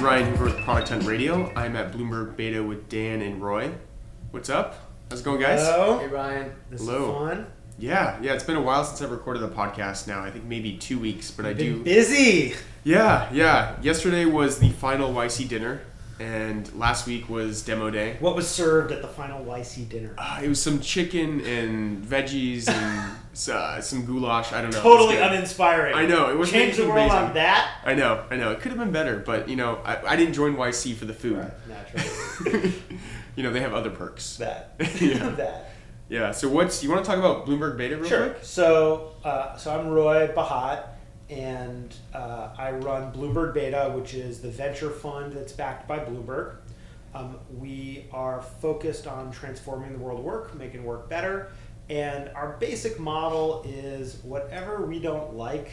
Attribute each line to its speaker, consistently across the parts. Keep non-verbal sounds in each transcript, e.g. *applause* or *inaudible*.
Speaker 1: Ryan Hoover with Product Hunt Radio. I'm at Bloomberg Beta with Dan and Roy. What's up? How's it going, guys?
Speaker 2: Hello.
Speaker 3: Hey Ryan.
Speaker 2: This
Speaker 1: Hello.
Speaker 2: is fun.
Speaker 1: Yeah, yeah. It's been a while since I've recorded a podcast. Now I think maybe two weeks, but I
Speaker 2: Been
Speaker 1: do.
Speaker 2: busy.
Speaker 1: Yeah, yeah. Yesterday was the final YC dinner, and last week was demo day.
Speaker 2: What was served at the final YC dinner?
Speaker 1: Uh, it was some chicken and veggies and uh, some goulash. I don't know.
Speaker 2: totally
Speaker 1: was
Speaker 2: uninspiring.
Speaker 1: I know, it wasn't
Speaker 2: Change the world
Speaker 1: amazing.
Speaker 2: on that.
Speaker 1: I know, I know. It could have been better, but you know, I, I didn't join YC for the food.
Speaker 2: Naturally. *laughs*
Speaker 1: you know, they have other perks.
Speaker 2: that. *laughs*
Speaker 1: Yeah. *laughs*
Speaker 2: that.
Speaker 1: Yeah. So what's you want to talk about Bloomberg Beta real
Speaker 2: Sure.
Speaker 1: quick?
Speaker 2: So, uh, so I'm Roy Bahat, and uh, I run Bloomberg Beta, which is the venture fund that's backed by Bloomberg. Um, we are focused on transforming the world of work, making work better, and our basic model is whatever we don't like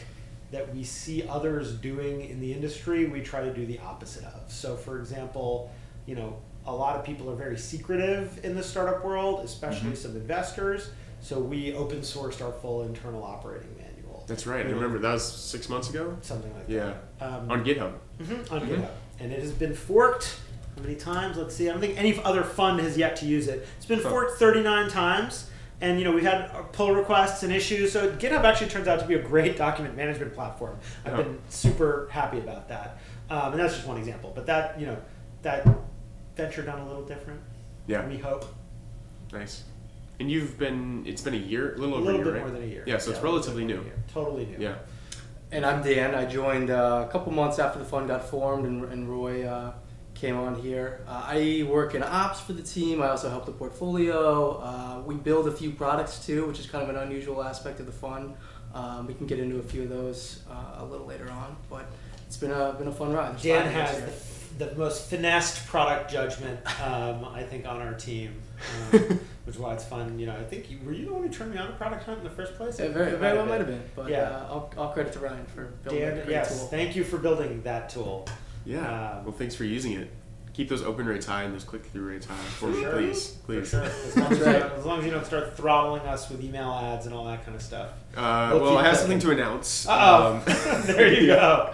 Speaker 2: that we see others doing in the industry, we try to do the opposite of. So, for example, you know, a lot of people are very secretive in the startup world, especially some investors. So we open sourced our full internal operating manual.
Speaker 1: That's right. I remember that was six months ago.
Speaker 2: Something like
Speaker 1: Yeah.
Speaker 2: that. Um,
Speaker 1: On GitHub.
Speaker 2: mhm, on
Speaker 1: Mhm.
Speaker 2: GitHub. And it has been forked how many times? Let's see. I don't think any other fund has yet to use it. It's been forked 39 times. And you know we've had uh, pull requests and issues, so GitHub actually turns out to be a great document management platform. I've
Speaker 1: Yeah.
Speaker 2: been super happy about that, um, and that's just one example. But that you know that venture done a little different.
Speaker 1: Yeah.
Speaker 2: We hope
Speaker 1: Nice. And you've been. It's been a year, a little
Speaker 2: a
Speaker 1: over
Speaker 2: little
Speaker 1: a year,
Speaker 2: bit
Speaker 1: right?
Speaker 2: more than a year.
Speaker 1: Yeah. So it's relatively new.
Speaker 2: than a year. Totally new.
Speaker 1: Yeah.
Speaker 3: And I'm Dan. I joined uh, a couple months after the fund got formed, and, and Roy uh, came on here. Uh, I work in ops for the team. I also help the portfolio. Uh, we build a few products too, which is kind of an unusual aspect of the fund. Um, we can get into a few of those uh, a little later on, but it's been a been a fun ride. There's
Speaker 2: Dan
Speaker 3: five of us
Speaker 2: has the, the most finessed product judgment, um, I think, on our team, um, *laughs* which is why it's fun. You know, I think you, were you the one who turned me on to Product Hunt in the first place?
Speaker 3: It very, very well
Speaker 2: might
Speaker 3: have been, but
Speaker 2: Yeah.
Speaker 3: uh, I'll, I'll credit to Ryan for building
Speaker 2: Dan,
Speaker 3: great
Speaker 2: yes,
Speaker 3: tool.
Speaker 2: thank you for building that tool.
Speaker 1: Yeah.
Speaker 2: Um,
Speaker 1: well, thanks for using it. Keep those open rates high and those click through rates high for me,
Speaker 2: sure.
Speaker 1: please,
Speaker 2: For
Speaker 1: please.
Speaker 2: sure. As long as, you
Speaker 3: Right.
Speaker 2: don't, as long as you don't start throttling us with email ads and all that kind of stuff.
Speaker 1: Uh,
Speaker 2: We'll
Speaker 1: well, I have something
Speaker 2: in.
Speaker 1: to announce.
Speaker 2: Uh
Speaker 1: Um,
Speaker 2: oh. *laughs* there you *laughs* go.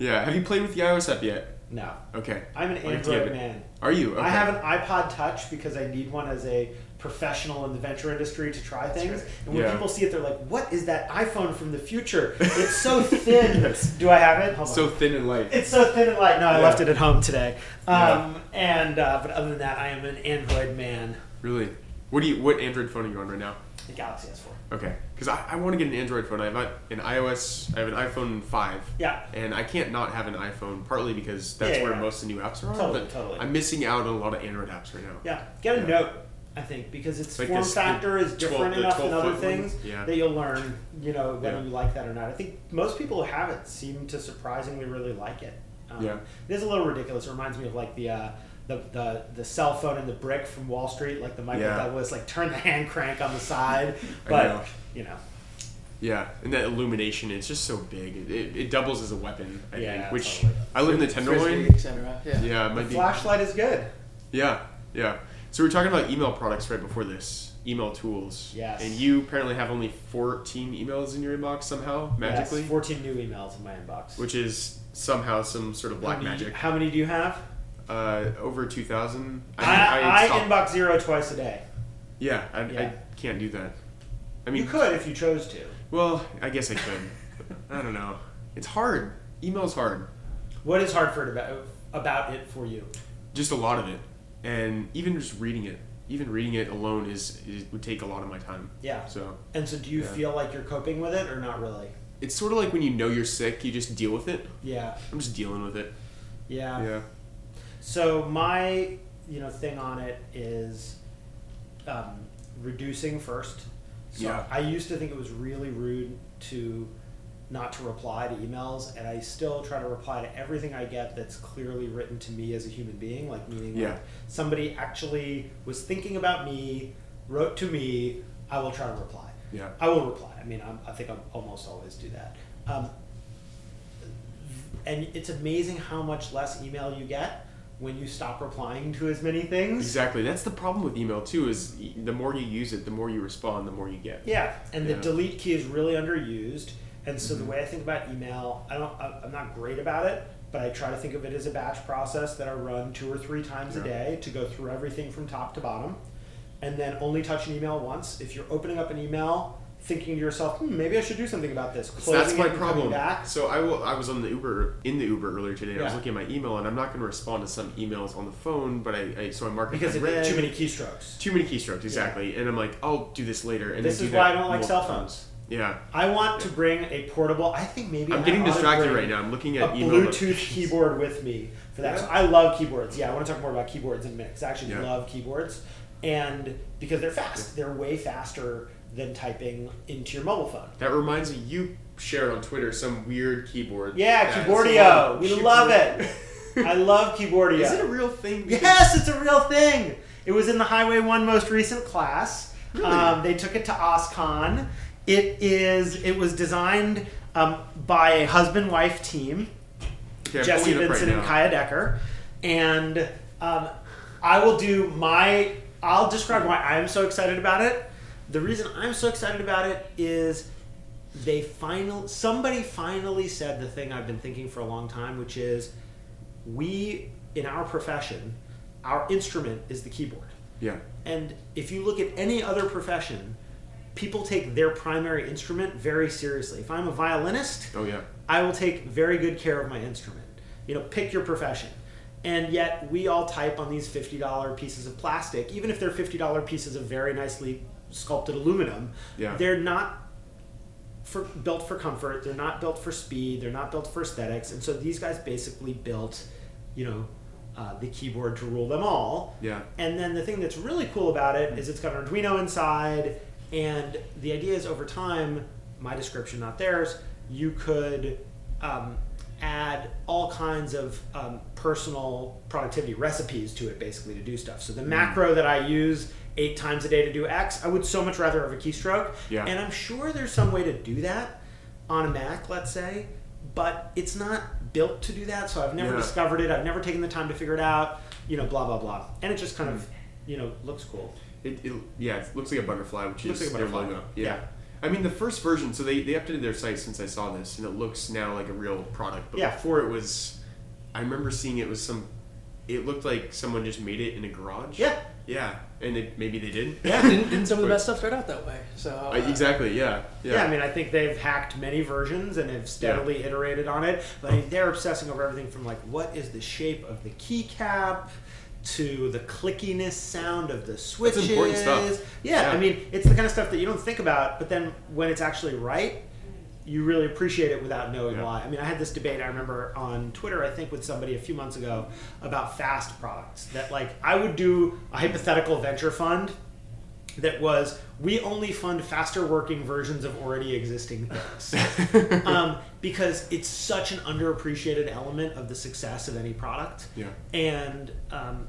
Speaker 1: yeah. Have you played with the iOS app yet?
Speaker 2: No,
Speaker 1: Okay.
Speaker 2: I'm an Android man.
Speaker 1: Are you? Okay.
Speaker 2: I have an iPod Touch because I need one as a professional in the venture industry to try things. And when
Speaker 1: Yeah.
Speaker 2: people see it, they're like, "What is that iPhone from the future? *laughs* It's so thin." Do I have it? Hold
Speaker 1: so
Speaker 2: on.
Speaker 1: thin and light.
Speaker 2: It's so thin and light. No, I
Speaker 1: Yeah.
Speaker 2: left it at home today.
Speaker 1: Yeah.
Speaker 2: Um, And uh, but other than that, I am an Android man.
Speaker 1: Really? What do you? What Android phone are you on right now?
Speaker 2: The Galaxy S4.
Speaker 1: Okay. Because I, I want to get an Android phone. I have a- an iOS. I have an iPhone five.
Speaker 2: Yeah.
Speaker 1: And I can't not have an iPhone, partly because that's
Speaker 2: Yeah,
Speaker 1: where
Speaker 2: yeah.
Speaker 1: most of the new apps are on.
Speaker 2: Totally,
Speaker 1: but
Speaker 2: totally.
Speaker 1: I'm missing out on a lot of Android apps right now.
Speaker 2: Yeah. Get a
Speaker 1: Yeah.
Speaker 2: Note. I think because its
Speaker 1: Like
Speaker 2: form
Speaker 1: this-
Speaker 2: factor is different
Speaker 1: the
Speaker 2: enough than
Speaker 1: 12
Speaker 2: other things
Speaker 1: Yeah.
Speaker 2: that you'll learn, you know, whether
Speaker 1: Yeah.
Speaker 2: you like that or not. I think most people who have it seem to surprisingly really like it. Um,
Speaker 1: Yeah.
Speaker 2: It is a little ridiculous. It reminds me of like the. Uh, the, the, the cell phone and the brick from Wall Street, like the Michael
Speaker 1: Yeah.
Speaker 2: Douglas, like turn the hand crank on the side. *laughs* But,
Speaker 1: know.
Speaker 2: you know,
Speaker 1: Yeah, and that illumination, it's just so big. It, it, it doubles as a weapon, I
Speaker 2: Yeah,
Speaker 1: think. Which
Speaker 2: totally.
Speaker 1: I live in the
Speaker 3: Frisbee,
Speaker 1: Tenderloin.
Speaker 3: etc. Yeah.
Speaker 1: Yeah, it
Speaker 2: the
Speaker 1: might be.
Speaker 2: flashlight is good.
Speaker 1: Yeah, yeah. So we were talking about email products right before this, email tools.
Speaker 2: Yes.
Speaker 1: And you apparently have only 14 emails in your inbox somehow, magically,
Speaker 2: Yes, 14 new emails in my inbox.
Speaker 1: which is somehow some sort of black
Speaker 2: many,
Speaker 1: magic.
Speaker 2: How many do you have?
Speaker 1: Uh, over 2,000.
Speaker 2: I, I,
Speaker 1: stopped-
Speaker 2: inbox zero twice a day.
Speaker 1: Yeah, I,
Speaker 2: Yeah.
Speaker 1: I can't do that. I mean,
Speaker 2: you could if you chose to.
Speaker 1: well, I guess I could. *laughs* I don't know. It's hard. Email's hard.
Speaker 2: What is hard for it about, about it for you?
Speaker 1: just a lot of it and even just reading it even reading it alone is, is would take a lot of my time
Speaker 2: Yeah.
Speaker 1: so
Speaker 2: And so, do you
Speaker 1: Yeah.
Speaker 2: feel like you're coping with it or not really?
Speaker 1: it's sort of like when you know you're sick you just deal with it
Speaker 2: Yeah.
Speaker 1: i'm just dealing with it
Speaker 2: Yeah.
Speaker 1: yeah
Speaker 2: So my, you know, thing on it is um, reducing first. So
Speaker 1: Yeah.
Speaker 2: I used to think it was really rude to not to reply to emails, and I still try to reply to everything I get that's clearly written to me as a human being. Like meaning,
Speaker 1: Yeah.
Speaker 2: like somebody actually was thinking about me, wrote to me. I will try to reply.
Speaker 1: yeah
Speaker 2: I will reply. I mean, I'm, I think I almost always do that. Um, and it's amazing how much less email you get when you stop replying to as many things.
Speaker 1: exactly that's the problem with email too is the more you use it the more you respond the more you get
Speaker 2: Yeah, and
Speaker 1: Yeah.
Speaker 2: the delete key is really underused. And so the way I think about email, I don't, I- I'm not great about it, but I try to think of it as a batch process that I run two or three times a
Speaker 1: Yeah.
Speaker 2: day to go through everything from top to bottom, and then only touch an email once. If you're opening up an email, thinking to yourself, hmm, maybe I should do something about this.
Speaker 1: So that's my
Speaker 2: it and coming
Speaker 1: problem.
Speaker 2: Back.
Speaker 1: So I, will, I was on the Uber in the Uber earlier today. I was
Speaker 2: Yeah.
Speaker 1: looking at my email, and I'm not going to respond to some emails on the phone. But I, I so I marked it
Speaker 2: Because it too many keystrokes.
Speaker 1: too many keystrokes exactly, and I'm like, I'll do this later. And
Speaker 2: This
Speaker 1: then
Speaker 2: is why
Speaker 1: that
Speaker 2: I don't like
Speaker 1: multiple
Speaker 2: cell
Speaker 1: times. Yeah,
Speaker 2: I want to bring a portable. I think maybe
Speaker 1: I'm
Speaker 2: I
Speaker 1: getting distracted right now. I'm looking
Speaker 2: A
Speaker 1: at email.
Speaker 2: Bluetooth keyboard with me for that.
Speaker 1: Yeah.
Speaker 2: So I love keyboards. Yeah, I want to talk more about keyboards in a minute. 'cause I actually
Speaker 1: Yeah.
Speaker 2: love keyboards, and because they're fast, they're way faster than typing into your mobile phone.
Speaker 1: That reminds me, you shared on Twitter some weird keyboard.
Speaker 2: Yeah, Keyboardio.
Speaker 1: a
Speaker 2: We
Speaker 1: keyboard.
Speaker 2: love it. I love *laughs* Keyboardio.
Speaker 1: Is it a real thing?
Speaker 2: Yes, it's a real thing. It was in the Highway One most recent class.
Speaker 1: Really?
Speaker 2: Um, they took it to OSCON. It is. It was designed um, by a husband-wife team, Jesse
Speaker 1: pulling it up
Speaker 2: Vincent
Speaker 1: right
Speaker 2: and. Kaia Dekker, and um, I will do my. I'll describe why I'm so excited about it. The reason I'm so excited about it is they final somebody finally said the thing I've been thinking for a long time, which is we in our profession, our instrument is the keyboard.
Speaker 1: Yeah.
Speaker 2: And if you look at any other profession, people take their primary instrument very seriously. If I'm a violinist,
Speaker 1: Oh yeah.
Speaker 2: I will take very good care of my instrument. You know, pick your profession. And yet we all type on these $50 pieces of plastic, even if they're $50 pieces of very nicely sculpted aluminum.
Speaker 1: Yeah.
Speaker 2: They're not for built for comfort, they're not built for speed, they're not built for aesthetics. And so these guys basically built, you know, uh, the keyboard to rule them all.
Speaker 1: Yeah.
Speaker 2: And then the thing that's really cool about it is it's got an Arduino inside, and the idea is over time, my description, not theirs, you could um, add all kinds of um, personal productivity recipes to it basically to do stuff. So the macro that I use eight times a day to do X, I would so much rather have a keystroke.
Speaker 1: Yeah.
Speaker 2: And I'm sure there's some way to do that on a Mac, let's say, but it's not built to do that. So I've never
Speaker 1: Yeah.
Speaker 2: discovered it. I've never taken the time to figure it out. You know, blah blah blah. And it just kind of, you know, looks cool.
Speaker 1: It, it yeah, it looks like a butterfly, which
Speaker 2: Looks
Speaker 1: is
Speaker 2: like a
Speaker 1: their logo. Yeah.
Speaker 2: Yeah.
Speaker 1: I mean, the first version, so they, they updated their site since I saw this, and it looks now like a real product. But
Speaker 2: Yeah.
Speaker 1: before it was, I remember seeing it was some, it looked like someone just made it in a garage.
Speaker 2: Yeah.
Speaker 1: Yeah, and it, maybe they did.
Speaker 2: Yeah.
Speaker 3: didn't, didn't *laughs* some of the best stuff start out that way? So uh,
Speaker 1: exactly. Yeah. Yeah.
Speaker 2: Yeah. I mean, I think they've hacked many versions and have steadily iterated on it. But I mean, they're obsessing over everything from like what is the shape of the keycap to the clickiness sound of the switches.
Speaker 1: important stuff.
Speaker 2: Yeah,
Speaker 1: Yeah.
Speaker 2: I mean, it's the kind of stuff that you don't think about, but then when it's actually right, you really appreciate it without knowing
Speaker 1: Yeah.
Speaker 2: why. I mean, I had this debate I remember on Twitter, I think, with somebody a few months ago about fast products. That like I would do a hypothetical venture fund that was we only fund faster working versions of already existing things *laughs* um, because it's such an underappreciated element of the success of any product
Speaker 1: Yeah.
Speaker 2: and um,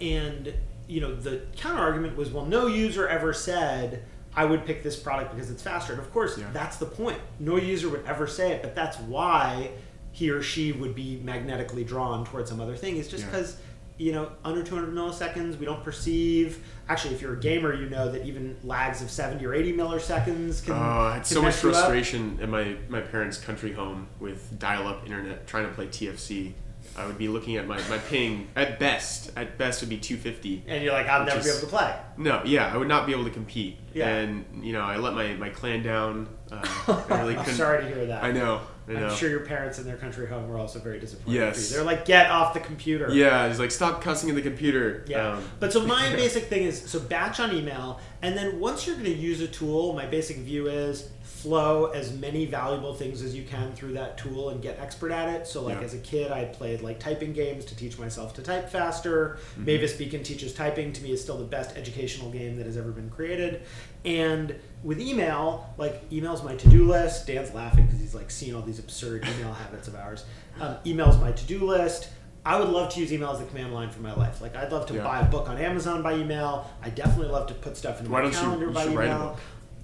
Speaker 2: and you know the counter argument was well no user ever said I would pick this product because it's faster and of course
Speaker 1: Yeah.
Speaker 2: that's the point no user would ever say it but that's why he or she would be magnetically drawn towards some other thing is just
Speaker 1: Yeah.
Speaker 2: because you know under 200 milliseconds we don't perceive actually if you're a gamer you know that even lags of 70 or 80 milliseconds can,
Speaker 1: Oh, I had so much
Speaker 2: up.
Speaker 1: frustration in my, my parents' country home with dial-up internet trying to play TFC. I would be looking at my, my ping at best. At best, would be 250.
Speaker 2: and you're like I'll never be able to play
Speaker 1: No, yeah, I would not be able to compete.
Speaker 2: Yeah.
Speaker 1: And you know, I let my, my clan down. Uh, I *laughs* really
Speaker 2: I'm sorry to hear that
Speaker 1: I know. I know.
Speaker 2: I'm sure your parents in their country home were also very disappointed.
Speaker 1: Yes.
Speaker 2: They're like, get off the computer.
Speaker 1: Yeah, it's like stop cussing in the computer.
Speaker 2: Yeah.
Speaker 1: Um,
Speaker 2: but so my *laughs* basic thing is so batch on email, and then once you're going to use a tool, my basic view is flow as many valuable things as you can through that tool and get expert at it. So like
Speaker 1: Yeah.
Speaker 2: as a kid, I played like typing games to teach myself to type faster. Mavis Beacon teaches typing to me is still the best educational game that has ever been created. And with email, like email's my to-do list. Dan's laughing because he's like seeing all these absurd email *laughs* habits of ours. Um, email's my to-do list. I would love to use email as the command line for my life. Like I'd love to
Speaker 1: Yeah.
Speaker 2: buy a book on Amazon by email. I definitely love to put stuff in
Speaker 1: Why
Speaker 2: my
Speaker 1: don't you-
Speaker 2: calendar
Speaker 1: you
Speaker 2: by email.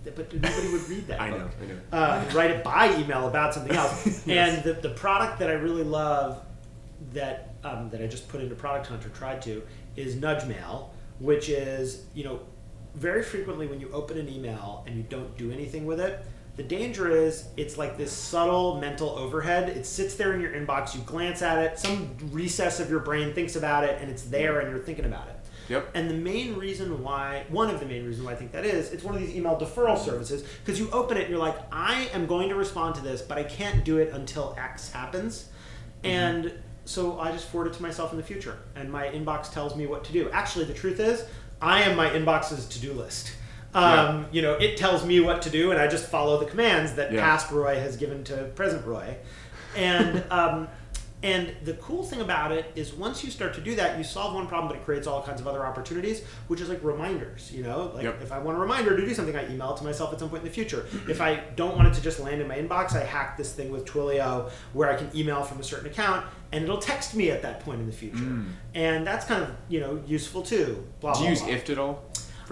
Speaker 1: Write a book.
Speaker 2: But nobody would read that. *laughs*
Speaker 1: I
Speaker 2: book
Speaker 1: know. I know.
Speaker 2: uh, write it by email about something else. *laughs*
Speaker 1: Yes.
Speaker 2: And the, the product that I really love that um, that I just put into Product Hunter tried to is Nudge Mail, which is you know very frequently when you open an email and you don't do anything with it, The danger is it's like this subtle mental overhead. It sits there in your inbox, you glance at it, some recess of your brain thinks about it, and it's there and you're thinking about it.
Speaker 1: Yep.
Speaker 2: And the main reason why, one of the main reasons why I think that is, it's one of these email deferral services because you open it and you're like, I am going to respond to this, but I can't do it until X happens. And so I just forward it to myself in the future, and my inbox tells me what to do. Actually, the truth is, I am my inbox's to do list. Um, You know, it tells me what to do, and I just follow the commands that
Speaker 1: Yeah.
Speaker 2: past Roy has given to present Roy. And um, and the cool thing about it is once you start to do that, you solve one problem, but it creates all kinds of other opportunities, which is like reminders. You know, like
Speaker 1: Yep.
Speaker 2: if I want a reminder to do something, I email it to myself at some point in the future. If I don't want it to just land in my inbox, I hack this thing with Twilio where I can email from a certain account and it'll text me at that point in the future. And that's kind of you know useful too. Blah,
Speaker 1: Do you
Speaker 2: blah,
Speaker 1: use. IFTTT at all?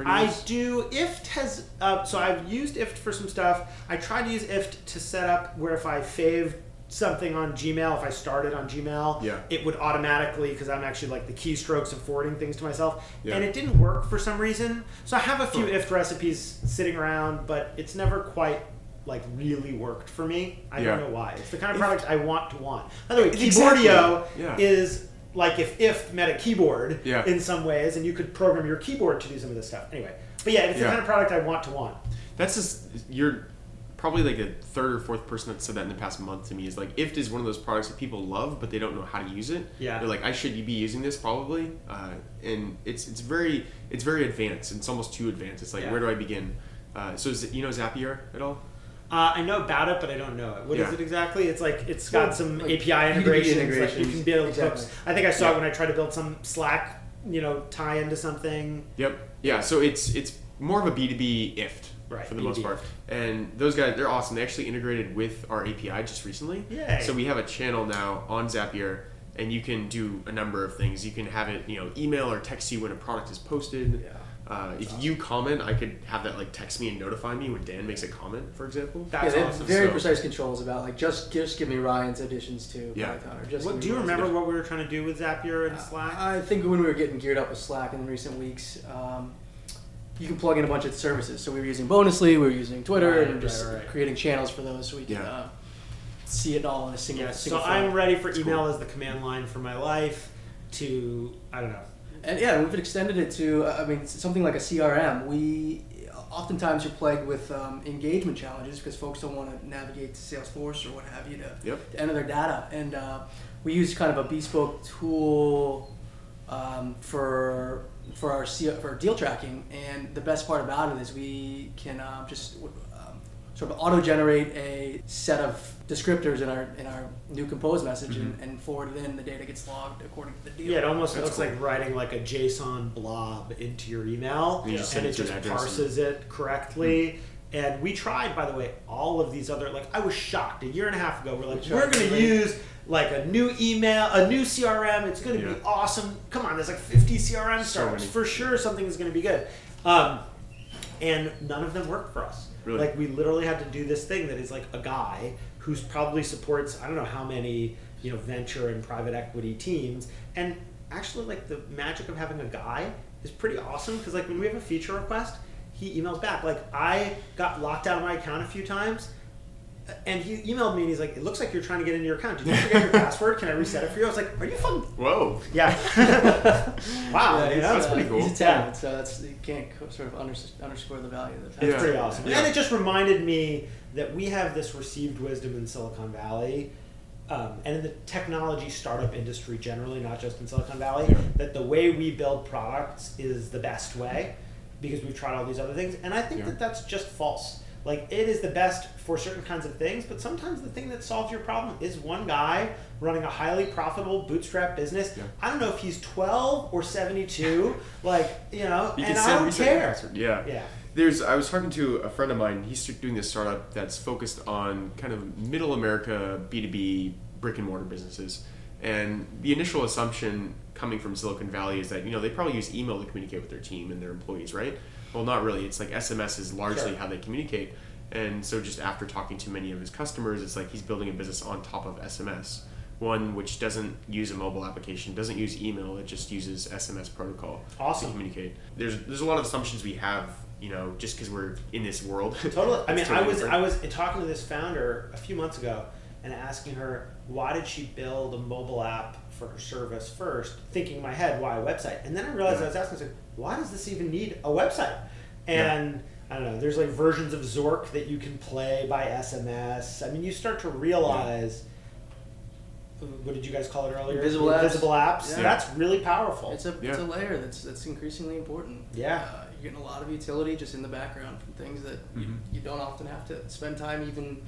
Speaker 2: I do. IFTTT has uh, so I've used IFTTT for some stuff. I tried to use IFTTT to set up where if I faved something on Gmail, if I started on Gmail,
Speaker 1: Yeah.
Speaker 2: it would automatically because I'm actually like the keystrokes of forwarding things to myself,
Speaker 1: Yeah.
Speaker 2: and it didn't work for some reason. So I have a few
Speaker 1: Huh.
Speaker 2: IFTTT recipes sitting around, but it's never quite like really worked for me. I
Speaker 1: Yeah.
Speaker 2: don't know why. It's the kind of
Speaker 1: If-
Speaker 2: product I want to want. By the way,
Speaker 1: Exactly.
Speaker 2: Keyboardio
Speaker 1: Yeah.
Speaker 2: is like if IFTTT met a keyboard in some ways, and you could program your keyboard to do some of this stuff. Anyway, but yeah, it's the kind of product I want to want.
Speaker 1: That's just you're probably like a third or fourth person that said that in the past month to me. Is like IFTTT is one of those products that people love, but they don't know how to use it.
Speaker 2: Yeah.
Speaker 1: they're like, I should be using this probably, uh, and it's it's very it's very advanced. It's almost too advanced. It's like
Speaker 2: Yeah.
Speaker 1: where do I begin? Uh, so is it, you know Zapier at all?
Speaker 2: Uh, I know about it, but I don't know it. What is
Speaker 1: Yeah.
Speaker 2: it exactly? It's like it's got
Speaker 3: Well,
Speaker 2: some
Speaker 3: like
Speaker 2: API
Speaker 3: B2B
Speaker 2: integrations. Like you can build
Speaker 3: Exactly.
Speaker 2: hooks. I think I saw
Speaker 1: Yeah.
Speaker 2: it when I tried to build some Slack, you know, tie into something.
Speaker 1: Yep. Yeah. So it's it's more of a B two B IFTTT
Speaker 2: Right,
Speaker 1: for the most part. And those guys, they're awesome. They actually integrated with our API just recently.
Speaker 2: Yay.
Speaker 1: So we have a channel now on Zapier, and you can do a number of things. You can have it, you know, email or text you when a product is posted.
Speaker 3: Yeah.
Speaker 1: Uh, if you comment, I could have that like text me and notify me when Dan makes a comment, for example.
Speaker 2: That's
Speaker 3: yeah,
Speaker 2: awesome.
Speaker 3: very
Speaker 1: So-
Speaker 3: precise controls about like just just give me Ryan's additions to
Speaker 1: Yeah.
Speaker 3: Python or just.
Speaker 2: What, do you remember
Speaker 3: additions.
Speaker 2: what we were trying to do with Zapier and Slack?
Speaker 3: I think when we were getting geared up with Slack in recent weeks, um, you can plug in a bunch of services. So we were using Bonusly, we were using Twitter,
Speaker 2: Right,
Speaker 3: and just
Speaker 2: right, right.
Speaker 3: creating channels for those so we can
Speaker 1: Yeah.
Speaker 3: uh, see it all in a single.
Speaker 2: yeah, so
Speaker 3: single
Speaker 2: I'm ready for
Speaker 1: It's
Speaker 2: email
Speaker 1: cool.
Speaker 2: as the command line for my life. To I don't know.
Speaker 3: And yeah, we've extended it to, uh, I mean, something like a CRM. We oftentimes you're plagued with um, engagement challenges because folks don't want to navigate to Salesforce or what have you to,
Speaker 1: Yep.
Speaker 3: to enter their data. And uh, we use kind of a bespoke tool um, for for our C- for deal tracking. And the best part about it is we can um, just um, sort of auto generate a set of descriptors in our in our new compose message and, and forward it in. The data gets logged according to the deal.
Speaker 2: Yeah, it almost
Speaker 1: That's
Speaker 2: looks
Speaker 1: cool.
Speaker 2: like writing like a JSON blob into your email,
Speaker 1: You just
Speaker 2: and it
Speaker 1: it
Speaker 2: just
Speaker 1: an address
Speaker 2: parses it correctly. And we tried, by the way, all of these other. Like, I was shocked a year and a half ago. We're like,
Speaker 3: We
Speaker 2: we're going to
Speaker 3: to
Speaker 2: use like a new email, a new CRM. It's going to
Speaker 1: Yeah.
Speaker 2: be awesome. Come on, there's like 50 CRM
Speaker 1: So
Speaker 2: startups
Speaker 1: many.
Speaker 2: for sure. Something is going to be good. Um, and none of them worked for us.
Speaker 1: Really?
Speaker 2: Like we literally had to do this thing that is like a guy who's probably supports I don't know how many you know venture and private equity teams, and actually like the magic of having a guy is pretty awesome because like when we have a feature request, he emails back. Like I got locked out of my account a few times. And he emailed me and he's like, "It looks like you're trying to get into your account. Did you forget your *laughs* password? Can I reset it for you?" I was like, "Are you fucking
Speaker 1: Whoa. *laughs*
Speaker 2: yeah?" *laughs* wow,
Speaker 3: Yeah,
Speaker 2: you
Speaker 3: he's,
Speaker 2: know?
Speaker 1: That's
Speaker 3: uh,
Speaker 1: pretty cool.
Speaker 3: He's Italian, so that's you can't co- sort of under, underscore the value of the
Speaker 2: That's
Speaker 3: fact.
Speaker 1: Yeah.
Speaker 2: pretty awesome.
Speaker 1: Yeah.
Speaker 2: And it just reminded me that we have this received wisdom in Silicon Valley um, and in the technology startup industry generally, not just in Silicon Valley,
Speaker 1: Yeah.
Speaker 2: that the way we build products is the best way because we've tried all these other things. And I think
Speaker 1: Yeah.
Speaker 2: that that's just false. Like, it is the best for certain kinds of things, but sometimes the thing that solves your problem is one guy running a highly profitable bootstrap business.
Speaker 1: Yeah.
Speaker 2: I don't know if he's 12 or 72, *laughs* like, you know,
Speaker 1: You
Speaker 2: and I don't care.
Speaker 1: Yeah.
Speaker 2: Yeah.
Speaker 1: There's. I was talking to a friend of mine. He's doing this startup that's focused on kind of middle America B two B brick and mortar businesses. And the initial assumption coming from Silicon Valley is that you know they probably use email to communicate with their team and their employees, right? Well, not really. It's like SMS is largely
Speaker 2: Sure.
Speaker 1: how they communicate. And so, just after talking to many of his customers, it's like he's building a business on top of SMS. One which doesn't use a mobile application, doesn't use email, it just uses SMS protocol
Speaker 2: Awesome.
Speaker 1: to communicate. There's there's a lot of assumptions we have you know, just because we're in this world. *laughs*
Speaker 2: Totally. I mean,
Speaker 1: It's
Speaker 2: I was
Speaker 1: different.
Speaker 2: I was talking to this founder a few months ago and asking her why did she build a mobile app for her service first, thinking in my head why a website, and then I realized
Speaker 1: Yeah.
Speaker 2: I was asking, why does this even need a website?
Speaker 1: Yeah.
Speaker 2: And I don't know. There's like versions of Zork that you can play by SMS. I mean, you start to realize. What did you guys call it earlier?
Speaker 3: Invisible
Speaker 2: The
Speaker 3: apps.
Speaker 2: Apps.
Speaker 3: Yeah.
Speaker 2: That's really powerful.
Speaker 3: It's a it's a layer that's that's increasingly important.
Speaker 2: Yeah.
Speaker 3: uh, you're getting a lot of utility just in the background from things that you,
Speaker 1: Mhm.
Speaker 3: you don't often have to spend time even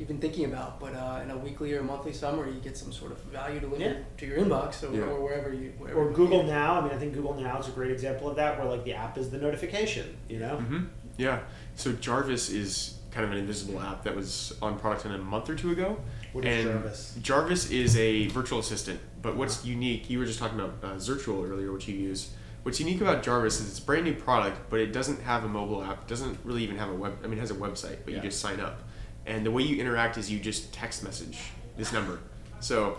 Speaker 3: even thinking about. But uh, in a weekly or monthly summary, you get some sort of value delivered
Speaker 2: Yeah.
Speaker 3: to your inbox or,
Speaker 1: Yeah.
Speaker 3: or wherever you. Wherever
Speaker 2: or Google
Speaker 3: need it.
Speaker 2: Now. I mean, I think Google Now is a great example of that, where like the app is the notification. You know.
Speaker 1: hmm Yeah. So Jarvis is kind of an invisible app that was on product in a month or two ago.
Speaker 2: What is
Speaker 1: and
Speaker 2: Jarvis?
Speaker 1: Jarvis is a virtual assistant, but what's unique, you were just talking about uh, Zirtual earlier, which you use. What's unique about Jarvis is it's a brand new product, but it doesn't have a mobile app. It doesn't really even have a web. I mean, it has a website, but
Speaker 2: Yeah.
Speaker 1: you just sign up, and the way you interact is you just text message this number. So,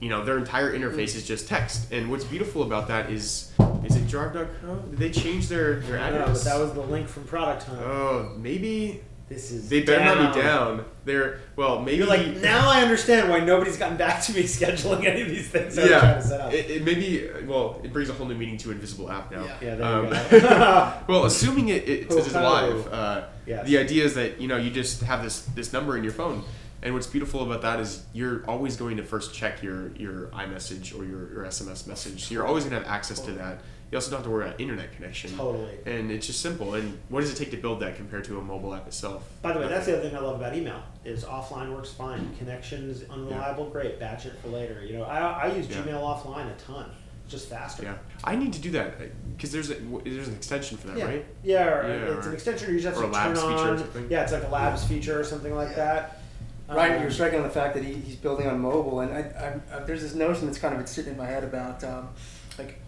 Speaker 1: you know, their entire interface is just text. And what's beautiful about that is, is it Jarv.com? Did they change their their address?
Speaker 2: but that was the link from Product Hunt.
Speaker 1: Oh, maybe
Speaker 2: this is
Speaker 1: they better
Speaker 2: down.
Speaker 1: not be down. They're well, maybe
Speaker 2: You're like now I understand why nobody's gotten back to me *laughs* scheduling any of these things I to set
Speaker 1: yeah,
Speaker 2: up.
Speaker 1: it, it maybe well, it brings a whole new meaning to Invisible App now.
Speaker 3: Yeah.
Speaker 2: yeah, there
Speaker 1: Um,
Speaker 2: you go. *laughs*
Speaker 1: well, assuming it, it
Speaker 2: Ho,
Speaker 1: is live, uh,
Speaker 2: Yes.
Speaker 1: the idea is that you know you just have this this number in your phone, and what's beautiful about that is you're always going to first check your your iMessage or your, your SMS message. So you're always going to have access to that. You also don't have to worry about internet connection.
Speaker 2: Totally.
Speaker 1: And it's just simple. And what does it take to build that compared to a mobile app itself?
Speaker 2: By the way, that's the other thing I love about email is offline works fine. Connections unreliable, great. Batch it for later. You know, I, I use
Speaker 1: Yeah.
Speaker 2: Gmail offline a ton. It's just faster.
Speaker 1: Yeah, I need to do that because there's a, there's an extension for that,
Speaker 2: Yeah,
Speaker 1: right?
Speaker 2: yeah, or
Speaker 1: Yeah,
Speaker 2: it's
Speaker 1: or-
Speaker 2: an extension. Or you just have
Speaker 1: or
Speaker 2: to
Speaker 1: a labs
Speaker 2: turn
Speaker 1: feature or
Speaker 2: on.
Speaker 1: something.
Speaker 2: Yeah, it's like a labs feature or something like that.
Speaker 3: Right,
Speaker 2: Um,
Speaker 3: you're striking on the fact that he, he's building on mobile, and I, I, I, there's this notion that's kind of been sitting in my head about, um, like,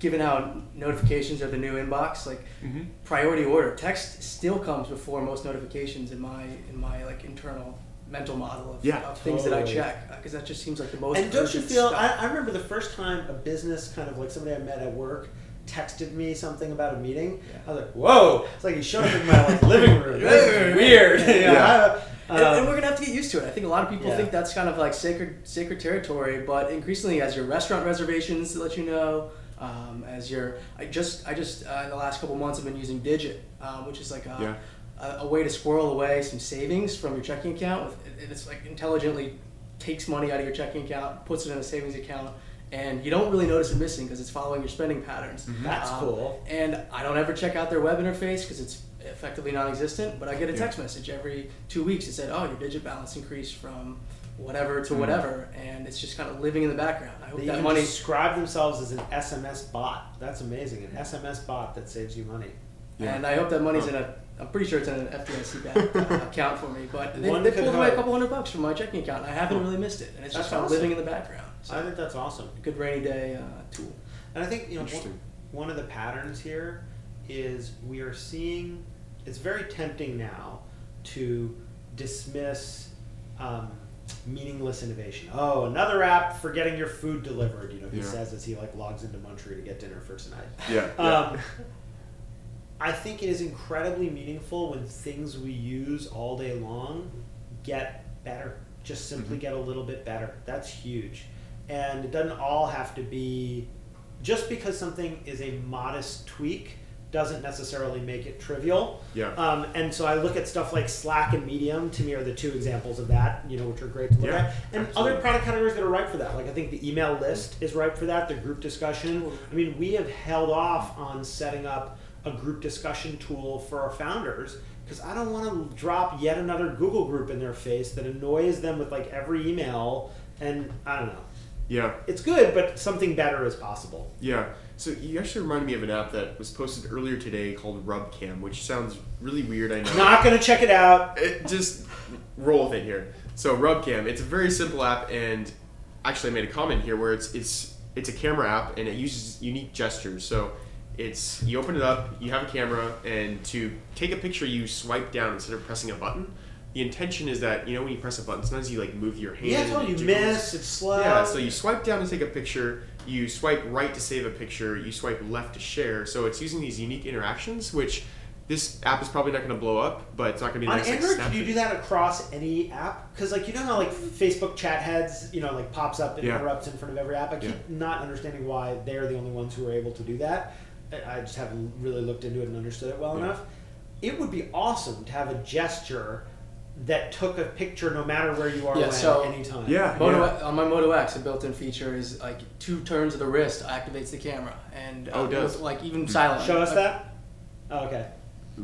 Speaker 3: given how notifications are the new inbox, like
Speaker 1: Mm-hmm.
Speaker 3: priority order, text still comes before most notifications in my in my like internal mental model of,
Speaker 1: Yeah,
Speaker 3: of things that I check because that just seems like the most.
Speaker 2: And don't you feel? I, I remember the first time a business kind of like somebody I met at work texted me something about a meeting.
Speaker 3: Yeah.
Speaker 2: I was like, "Whoa!" It's like he showed up in my like living room. *laughs* *laughs*
Speaker 3: Yeah,
Speaker 2: This
Speaker 3: yeah, yeah.
Speaker 2: weird.
Speaker 3: And, and
Speaker 2: Um,
Speaker 3: we're gonna have to get used to it. I think a lot of people
Speaker 2: Yeah.
Speaker 3: think that's kind of like sacred sacred territory, but increasingly, as your restaurant reservations let you know, um, as your I just I just uh, in the last couple months have been using Digit, um, which is like a,
Speaker 1: Yeah.
Speaker 3: a, a way to squirrel away some savings from your checking account. With, and it's like intelligently takes money out of your checking account, puts it in a savings account. And you don't really notice it missing because it's following your spending patterns.
Speaker 2: That's
Speaker 3: Um,
Speaker 2: cool.
Speaker 3: And I don't ever check out their web interface because it's effectively non-existent. But I get a
Speaker 1: Yeah.
Speaker 3: text message every two weeks that said, "Oh, your digit balance increased from whatever to
Speaker 1: Mhm.
Speaker 3: whatever," and it's just kind of living in the background. I hope
Speaker 2: They
Speaker 3: that
Speaker 2: even
Speaker 3: money.
Speaker 2: describe themselves as an SMS bot. That's amazing. An SMS bot that saves you money.
Speaker 1: Yeah.
Speaker 3: And I hope that money's
Speaker 1: Huh.
Speaker 3: in a. I'm pretty sure it's in an FDIC backed uh, *laughs* account for me, but they,
Speaker 2: One
Speaker 3: they
Speaker 2: could
Speaker 3: pulled away a
Speaker 2: hope.
Speaker 3: couple hundred bucks from my checking account. and I haven't really missed it, and it's just
Speaker 2: That's
Speaker 3: kind of
Speaker 2: awesome.
Speaker 3: living in the background. So,
Speaker 2: I think that's awesome.
Speaker 3: good rainy day uh, tool.
Speaker 2: And I think you know one,
Speaker 1: Interesting.
Speaker 2: one of the patterns here is we are seeing. It's very tempting now to dismiss um, meaningless innovation. Oh, another app for getting your food delivered. You know, he
Speaker 1: Yeah.
Speaker 2: says as he like logs into Munchery to get dinner for tonight.
Speaker 1: Yeah. yeah.
Speaker 2: Um, I think it is incredibly meaningful when things we use all day long get better. Just simply
Speaker 1: Mhm.
Speaker 2: get a little bit better. That's huge. And it doesn't all have to be just because something is a modest tweak doesn't necessarily make it trivial.
Speaker 1: Yeah.
Speaker 2: Um, and so I look at stuff like Slack and Medium to me are the two examples of that, you know, which are great to look
Speaker 1: Yeah,
Speaker 2: at. And
Speaker 1: absolutely.
Speaker 2: other product categories that are ripe for that. Like I think the email list is ripe for that, the group discussion. I mean, we have held off on setting up a group discussion tool for our founders because I don't want to drop yet another Google group in their face that annoys them with like every email. And I don't know.
Speaker 1: yeah.
Speaker 2: It's good, but something better is possible.
Speaker 1: Yeah. So you actually reminded me of an app that was posted earlier today called RubCam, which sounds really weird. I know.
Speaker 2: Not gonna check it out.
Speaker 1: it, just roll with it here. So RubCam, it's a very simple app, and actually I made a comment here where it's it's it's a camera app and it uses unique gestures. So it's you open it up, you have a camera, and to take a picture, you swipe down instead of pressing a button. The intention is that you know when you press a button, sometimes you like move your hand.
Speaker 2: Yeah. You
Speaker 1: jiggles.
Speaker 2: miss. It's slow.
Speaker 1: Yeah, so you swipe down to take a picture, you swipe right to save a picture, you swipe left to share. So it's using these unique interactions, which this app is probably not going to blow up, but it's not going to be
Speaker 2: On
Speaker 1: nice like
Speaker 2: Android, can you do that across any app? Because like you know how like Facebook chat heads, you know, like pops up and
Speaker 1: Yeah.
Speaker 2: interrupts in front of every app. I keep
Speaker 1: Yeah.
Speaker 2: not understanding why they're the only ones who are able to do that. I- I just haven't really looked into it and understood it well
Speaker 1: Yeah.
Speaker 2: enough. It would be awesome to have a gesture that took a picture no matter where you are
Speaker 3: Yeah,
Speaker 2: when,
Speaker 3: so-
Speaker 2: anytime.
Speaker 1: Yeah.
Speaker 3: Moto, on my Moto X, a built-in feature is like two turns of the wrist activates the camera, and uh,
Speaker 1: Oh, it does?
Speaker 3: like even silent.
Speaker 2: Show us
Speaker 3: Uh,
Speaker 2: that. Oh, okay.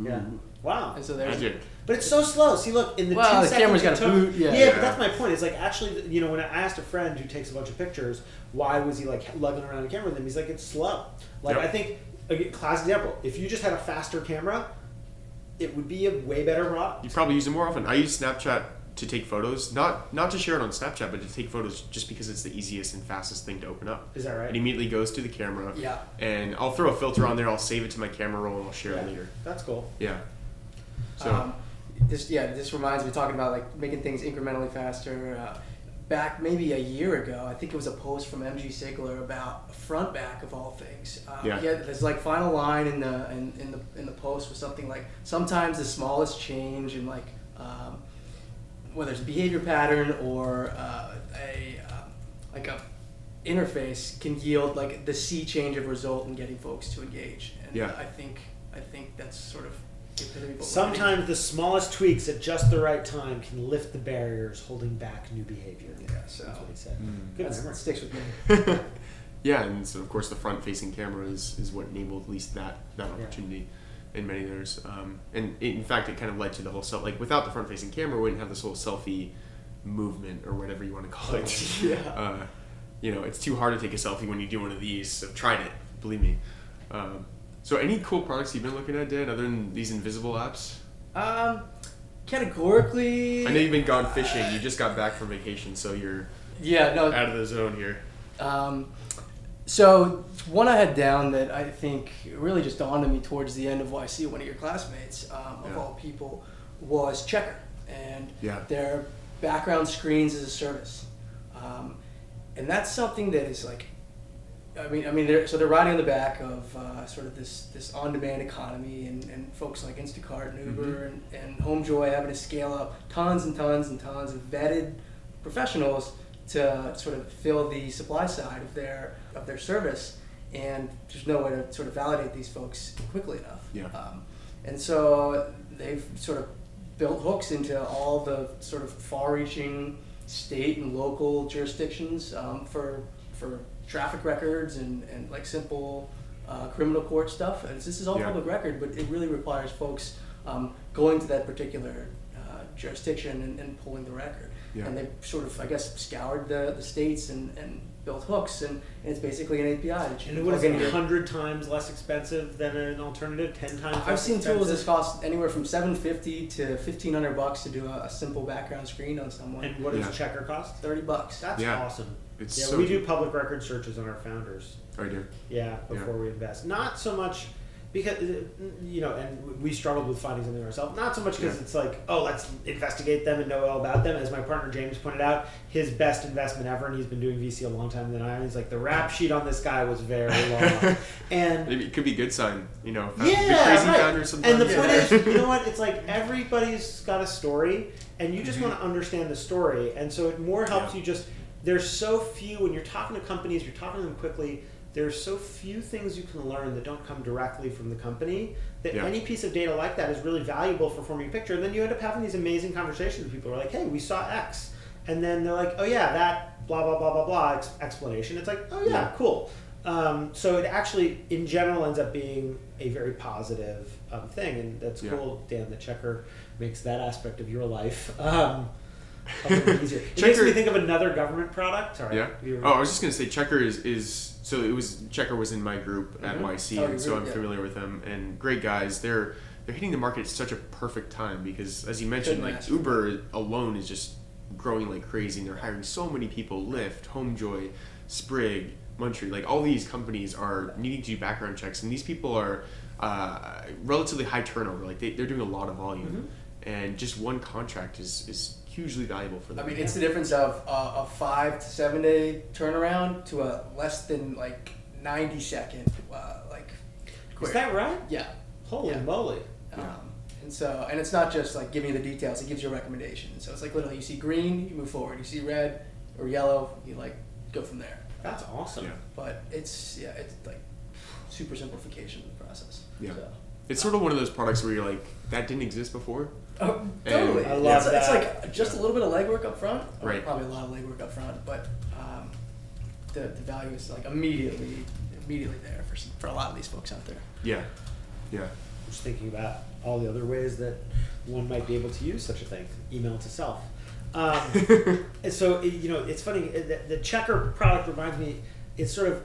Speaker 2: Yeah. Wow.
Speaker 3: And so there's
Speaker 1: Magic.
Speaker 2: But it's so slow. See, look in the
Speaker 3: Well,
Speaker 2: two
Speaker 3: the
Speaker 2: seconds
Speaker 3: camera's
Speaker 2: it
Speaker 3: got a
Speaker 2: took-
Speaker 3: boot, yeah.
Speaker 2: but
Speaker 1: Yeah.
Speaker 2: that's my point. It's like actually, you know, when I asked a friend who takes a bunch of pictures, why was he like lugging around a camera with him? He's like, it's slow. Like
Speaker 1: Yep.
Speaker 2: I think, again, class example. If you just had a faster camera, it would be a way better product.
Speaker 1: You probably use it more often. I use Snapchat to take photos, not not to share it on Snapchat, but to take photos just because it's the easiest and fastest thing to open up.
Speaker 2: Is that right?
Speaker 1: It immediately goes to the camera,
Speaker 3: Yeah.
Speaker 1: and I'll throw a filter on there. I'll save it to my camera roll, and I'll share
Speaker 2: Yeah.
Speaker 1: it later.
Speaker 2: That's cool.
Speaker 1: Yeah. So
Speaker 3: Um, this yeah, this reminds me talking about like making things incrementally faster. Uh, back maybe a year ago, I think it was a post from MG Siegler about Frontback of all things. Uh,
Speaker 1: Yeah.
Speaker 3: There's like final line in the in, in the in the post was something like sometimes the smallest change in like um, whether it's behavior pattern or uh, a um, like a interface can yield like the sea change of result in getting folks to engage. And
Speaker 1: Yeah.
Speaker 3: I think I think that's sort of the epitome of what we're
Speaker 2: Sometimes the smallest tweaks at just the right time can lift the barriers holding back new behavior.
Speaker 3: Yeah, so-
Speaker 2: that's what he said.
Speaker 1: Mm.
Speaker 2: Good
Speaker 3: That's,
Speaker 2: memory.
Speaker 3: that sticks with me. *laughs*
Speaker 1: yeah, and so of course the front-facing camera is, is what enabled at least that that
Speaker 2: Yeah.
Speaker 1: opportunity in many others. Um, and it, in fact, it kind of led to the whole self. Like without the front-facing camera, we wouldn't have this whole selfie movement or whatever you want to call it. *laughs*
Speaker 2: Yeah. *laughs*
Speaker 1: Uh, you know, it's too hard to take a selfie when you do one of these. I've tried it, believe me. Um, so, any cool products you've been looking at, Dan, other than these invisible apps?
Speaker 3: Um, categorically,
Speaker 1: I know you've been gone fishing. You just got back from vacation, so you're
Speaker 3: yeah, no.
Speaker 1: out of the zone here.
Speaker 3: Um, so one I had down that I think really just dawned on me towards the end of YC, one of your classmates, um, of
Speaker 1: Yeah.
Speaker 3: all people, was Checkr and
Speaker 1: Yeah.
Speaker 3: their background screens as a service, um, and that's something that is like. I mean, I mean, they're, so they're riding on the back of uh, sort of this, this on-demand economy, and, and folks like Instacart and Uber and, and HomeJoy having to scale up tons and tons and tons of vetted professionals to sort of fill the supply side of their of their service, and there's no way to sort of validate these folks quickly enough.
Speaker 1: Yeah.
Speaker 3: Um, and so they've sort of built hooks into all the sort of far-reaching state and local jurisdictions um, for for traffic records and, and like simple uh, criminal court stuff. And this is all
Speaker 1: Yeah.
Speaker 3: public record, but it really requires folks um, going to that particular uh, jurisdiction and, and pulling the record.
Speaker 1: Yeah.
Speaker 3: And they've sort of, I guess, scoured the, the states and, and built hooks, and, and it's basically an API that you
Speaker 2: And
Speaker 3: can
Speaker 2: what is
Speaker 3: plug
Speaker 2: it,
Speaker 3: into your-
Speaker 2: hundred times less expensive than an alternative? Ten times.
Speaker 3: I've
Speaker 2: less
Speaker 3: seen tools that cost anywhere from seven fifty to fifteen hundred bucks to do a, a simple background screen on someone.
Speaker 2: And what does
Speaker 1: Yeah.
Speaker 2: Checkr cost?
Speaker 3: Thirty bucks.
Speaker 2: That's
Speaker 1: Yeah.
Speaker 2: awesome.
Speaker 1: It's
Speaker 2: yeah,
Speaker 1: so
Speaker 2: we do public record searches on our founders.
Speaker 1: I do?
Speaker 2: Yeah, before we invest. Not so much because uh, you know, and we struggled with finding something ourselves. Not so much because
Speaker 1: Yeah.
Speaker 2: it's like, oh, let's investigate them and know all about them. As my partner James pointed out, his best investment ever, and he's been doing VC a long time than I. am. He's like, the rap sheet on this guy was very long, *laughs* and
Speaker 1: Maybe it could be a good sign, you know.
Speaker 2: yeah,
Speaker 1: crazy
Speaker 2: right.
Speaker 1: founders sometimes.
Speaker 2: And the point is, you know what? It's like everybody's got a story, and you just
Speaker 1: Mhm.
Speaker 2: want to understand the story, and so it more helps
Speaker 1: Yeah.
Speaker 2: you just. There's so few when you're talking to companies, you're talking to them quickly. There's so few things you can learn that don't come directly from the company that
Speaker 1: Yeah.
Speaker 2: any piece of data like that is really valuable for forming a picture. And then you end up having these amazing conversations with people who are like, "Hey, we saw X," and then they're like, "Oh yeah, that blah blah blah blah blah ex- explanation." It's like, "Oh yeah,
Speaker 1: Yeah.
Speaker 2: cool." Um, so it actually, in general, ends up being a very positive um, thing, and that's
Speaker 1: Yeah.
Speaker 2: cool, Dan. That Checkr makes that aspect of your life um, a easier. It makes me think of another government product. Sorry.
Speaker 1: Yeah. Oh, I was just gonna say Checkr is, is so it was Checkr was in my group at
Speaker 2: Mhm.
Speaker 1: YC,
Speaker 3: Oh,
Speaker 1: and so I'm
Speaker 3: yeah.
Speaker 1: familiar with them and great guys. They're they're hitting the market at such a perfect time because as you mentioned,
Speaker 3: Couldn't
Speaker 1: like. Uber alone is just growing like crazy, and they're hiring so many people. Lyft, HomeJoy, Sprig, Munchery, like all these companies are needing to do background checks, and these people are uh, relatively high turnover. Like they, they're doing a lot of volume, and just one contract is is hugely valuable for them.
Speaker 3: I mean, it's the difference of uh, a five to seven day turnaround to a less than like ninety second, uh, like.
Speaker 2: Is that right?
Speaker 3: Yeah.
Speaker 2: Holy
Speaker 3: Yeah.
Speaker 2: moly!
Speaker 1: Yeah.
Speaker 3: Um, and so, and it's not just like giving you the details; it gives you a recommendation. So it's like literally, you see green, you move forward. You see red or yellow, you like go from there.
Speaker 2: That's awesome.
Speaker 1: Yeah.
Speaker 3: But it's yeah, it's like super simplification of the process.
Speaker 1: Yeah.
Speaker 3: So.
Speaker 1: It's sort of one of those products where you're like, that didn't exist before.
Speaker 3: Oh,
Speaker 1: And-
Speaker 3: totally.
Speaker 2: I love
Speaker 3: it's, it's like just a little bit of legwork up front.
Speaker 1: Right.
Speaker 3: Probably a lot of legwork up front, but um, the, the value is like immediately immediately there for some, for a lot of these folks out there.
Speaker 1: Yeah. Yeah.
Speaker 2: Just thinking about all the other ways that one might be able to use such a thing. Email to self. Um, *laughs* and so you know, it's funny. uh, The, the Checkr product reminds me. It's sort of.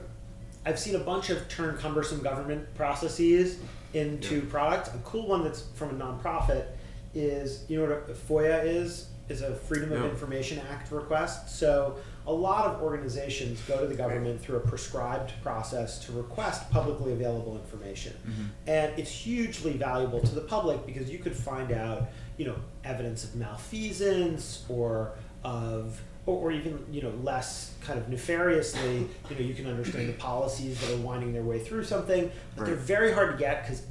Speaker 2: I've seen a bunch of turn cumbersome government processes into
Speaker 1: Yeah.
Speaker 2: product. A cool one that's from a nonprofit is you know what a FOIA is is a Freedom of
Speaker 1: No.
Speaker 2: Information Act request. So a lot of organizations go to the government through a prescribed process to request publicly available information. Mm-hmm. And it's hugely valuable to the public because you could find out, you know, evidence of malfeasance or of or, or even you know less kind of nefariously you know you can understand the policies that are winding their way through something but they're very hard to get because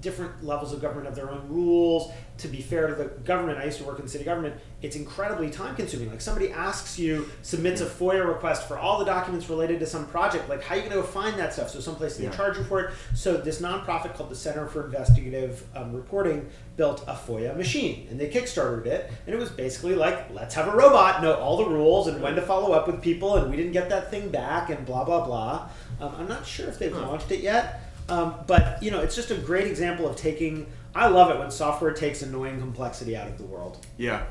Speaker 2: different levels of government have their own rules. To be fair to the government i used to work in city government it's incredibly time consuming like somebody asks you submits a foia request for all the documents related to some project like how are you going to go find that stuff? So someplace they
Speaker 1: Yeah.
Speaker 2: charge you for it. So this nonprofit called the center for investigative um, reporting built a foia machine and they kickstarted it and it was basically like let's have a robot know all the rules and when to follow up with people and we didn't get that thing back and blah blah blah. Um, i'm not sure if they've
Speaker 1: Huh.
Speaker 2: launched it yet um, but you know it's just a great example of taking i love it when software takes annoying complexity out of the world
Speaker 1: Yeah.